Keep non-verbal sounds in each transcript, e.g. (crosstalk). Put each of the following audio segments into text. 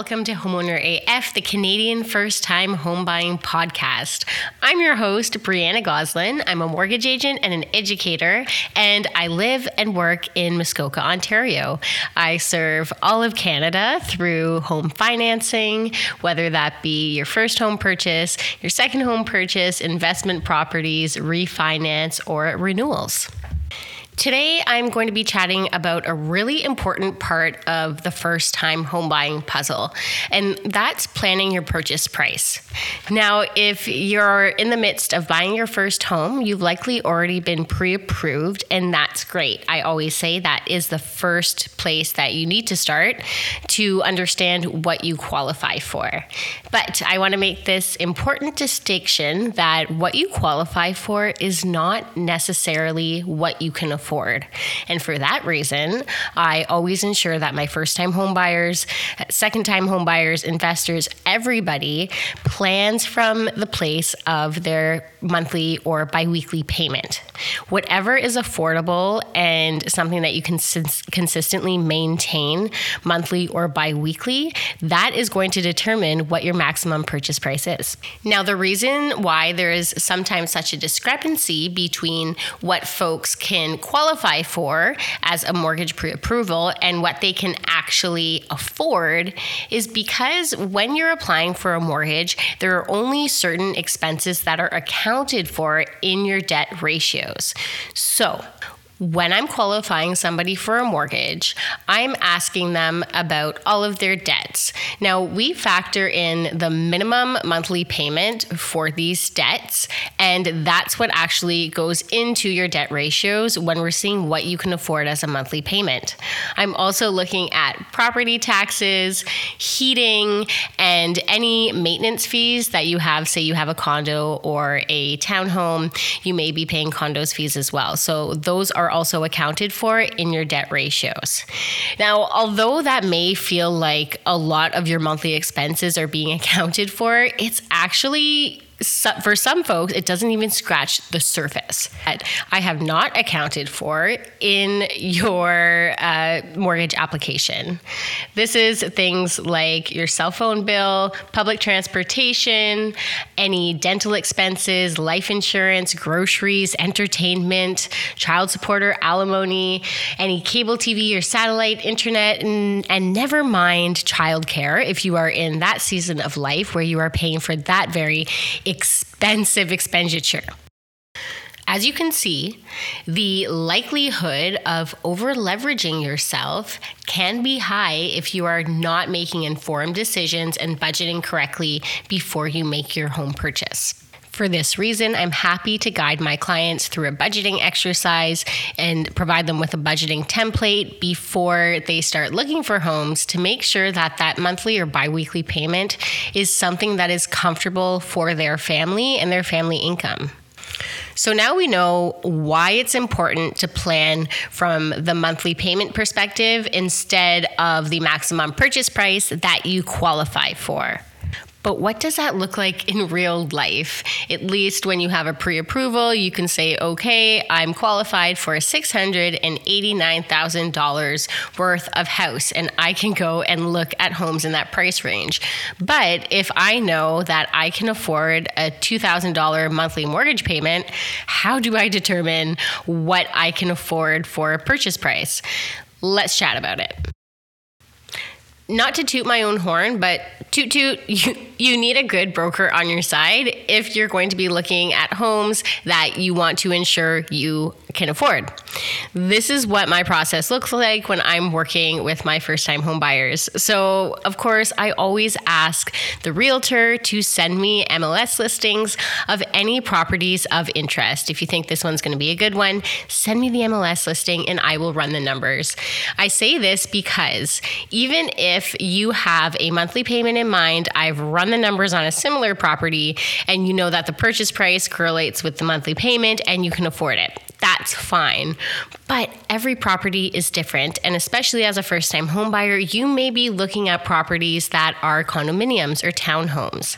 welcome to Homeowner AF, the Canadian first time home buying podcast. I'm your host, Brianna Goslin. I'm a mortgage agent and an educator, and I live and work in Muskoka, Ontario. I serve all of Canada through home financing, whether that be your first home purchase, your second home purchase, investment properties, refinance, or renewals. Today, I'm going to be chatting about a really important part of the first time home buying puzzle, and that's planning your purchase price. Now, if you're in the midst of buying your first home, you've likely already been pre approved, and that's great. I always say that is the first place that you need to start to understand what you qualify for. But I want to make this important distinction that what you qualify for is not necessarily what you can afford And for that reason, I always ensure that my first time home buyers, second time home buyers, investors, everybody plans from the place of their monthly or biweekly payment. Whatever is affordable and something that you can cons- consistently maintain monthly or biweekly, that is going to determine what your maximum purchase price is. Now, the reason why there is sometimes such a discrepancy between what folks can qualify qualify for as a mortgage pre approval and what they can actually afford is because when you're applying for a mortgage, there are only certain expenses that are accounted for in your debt ratios. So, when I'm qualifying somebody for a mortgage, I'm asking them about all of their debts. Now, we factor in the minimum monthly payment for these debts, and that's what actually goes into your debt ratios when we're seeing what you can afford as a monthly payment. I'm also looking at property taxes, heating, and any maintenance fees that you have. Say you have a condo or a townhome, you may be paying condos fees as well. So, those are also accounted for in your debt ratios. Now, although that may feel like a lot of your monthly expenses are being (laughs) accounted for, it's actually for some folks, it doesn't even scratch the surface. I have not accounted for in your uh, mortgage application. This is things like your cell phone bill, public transportation, any dental expenses, life insurance, groceries, entertainment, child support or alimony, any cable TV or satellite internet, and, and never mind childcare if you are in that season of life where you are paying for that very expensive expenditure. As you can see, the likelihood of over leveraging yourself can be high if you are not making informed decisions and budgeting correctly before you make your home purchase. For this reason, I'm happy to guide my clients through a budgeting exercise and provide them with a budgeting template before they start looking for homes to make sure that that monthly or biweekly payment is something that is comfortable for their family and their family income. So now we know why it's important to plan from the monthly payment perspective instead of the maximum purchase price that you qualify for. But what does that look like in real life? At least when you have a pre approval, you can say, okay, I'm qualified for $689,000 worth of house, and I can go and look at homes in that price range. But if I know that I can afford a $2,000 monthly mortgage payment, how do I determine what I can afford for a purchase price? Let's chat about it not to toot my own horn, but toot toot, (laughs) you, you need a good broker on your side if you're going to be looking at homes that you want to ensure you can afford. This is what my process looks like when I'm working with my first time home buyers. So, of course, I always ask the realtor to send me MLS listings of any properties of interest. If you think this one's going to be a good one, send me the MLS listing and I will run the numbers. I say this because even if you have a monthly payment in mind, I've run the numbers on a similar property, and you know that the purchase price correlates with the monthly payment and you can afford it that's fine. But every property is different. And especially as a first time homebuyer, you may be looking at properties that are condominiums or townhomes.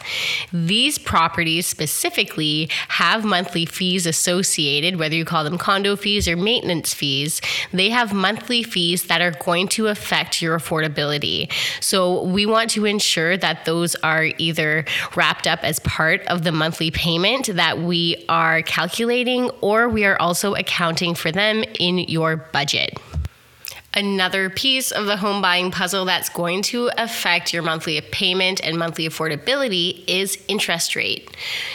These properties specifically have monthly fees associated, whether you call them condo fees or maintenance fees. They have monthly fees that are going to affect your affordability. So we want to ensure that those are either wrapped up as part of the monthly payment that we are calculating, or we are also accounting for them in your budget. Another piece of the home buying puzzle that's going to affect your monthly payment and monthly affordability is interest rate.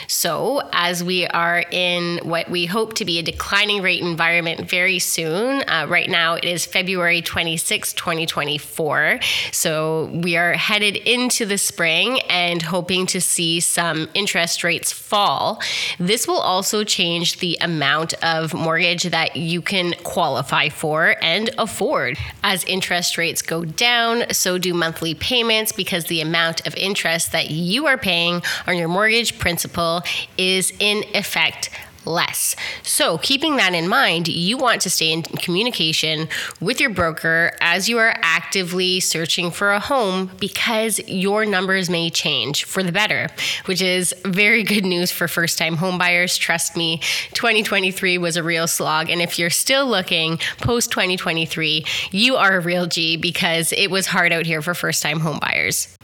So, as we are in what we hope to be a declining rate environment very soon, uh, right now it is February 26, 2024. So, we are headed into the spring and hoping to see some interest rates fall. This will also change the amount of mortgage that you can qualify for and afford forward. As interest rates go down, so do monthly payments because the amount of interest that you are paying on your mortgage principal is in effect less. So, keeping that in mind, you want to stay in communication with your broker as you are actively searching for a home because your numbers may change for the better, which is very good news for first time homebuyers. Trust me, 2023 was a real slog. And if you're still looking post 2023, you are a real G because it was hard out here for first time homebuyers.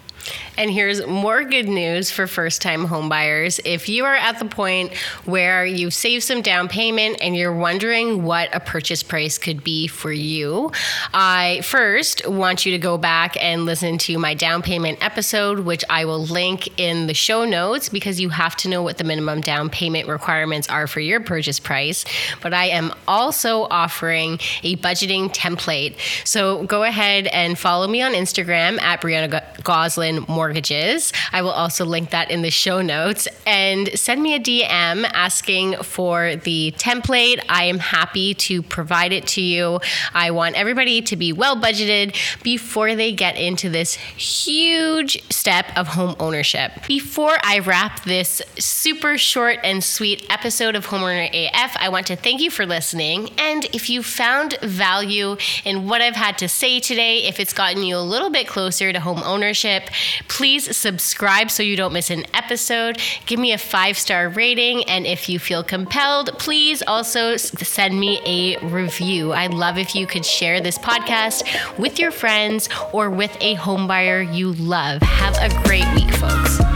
And here's more good news for first time homebuyers. If you are at the point where you've saved some down payment and you're wondering what a purchase price could be for you, I first want you to go back and listen to my down payment episode, which I will link in the show notes because you have to know what the minimum down payment requirements are for your purchase price. But I am also offering a budgeting template. So go ahead and follow me on Instagram at Brianna Goslin mortgages. I will also link that in the show notes. And send me a DM asking for the template. I am happy to provide it to you. I want everybody to be well budgeted before they get into this huge step of home ownership. Before I wrap this super short and sweet episode of Homeowner AF, I want to thank you for listening. And if you found value in what I've had to say today, if it's gotten you a little bit closer to home ownership, Please subscribe so you don't miss an episode. Give me a five star rating. And if you feel compelled, please also send me a review. I'd love if you could share this podcast with your friends or with a homebuyer you love. Have a great week, folks.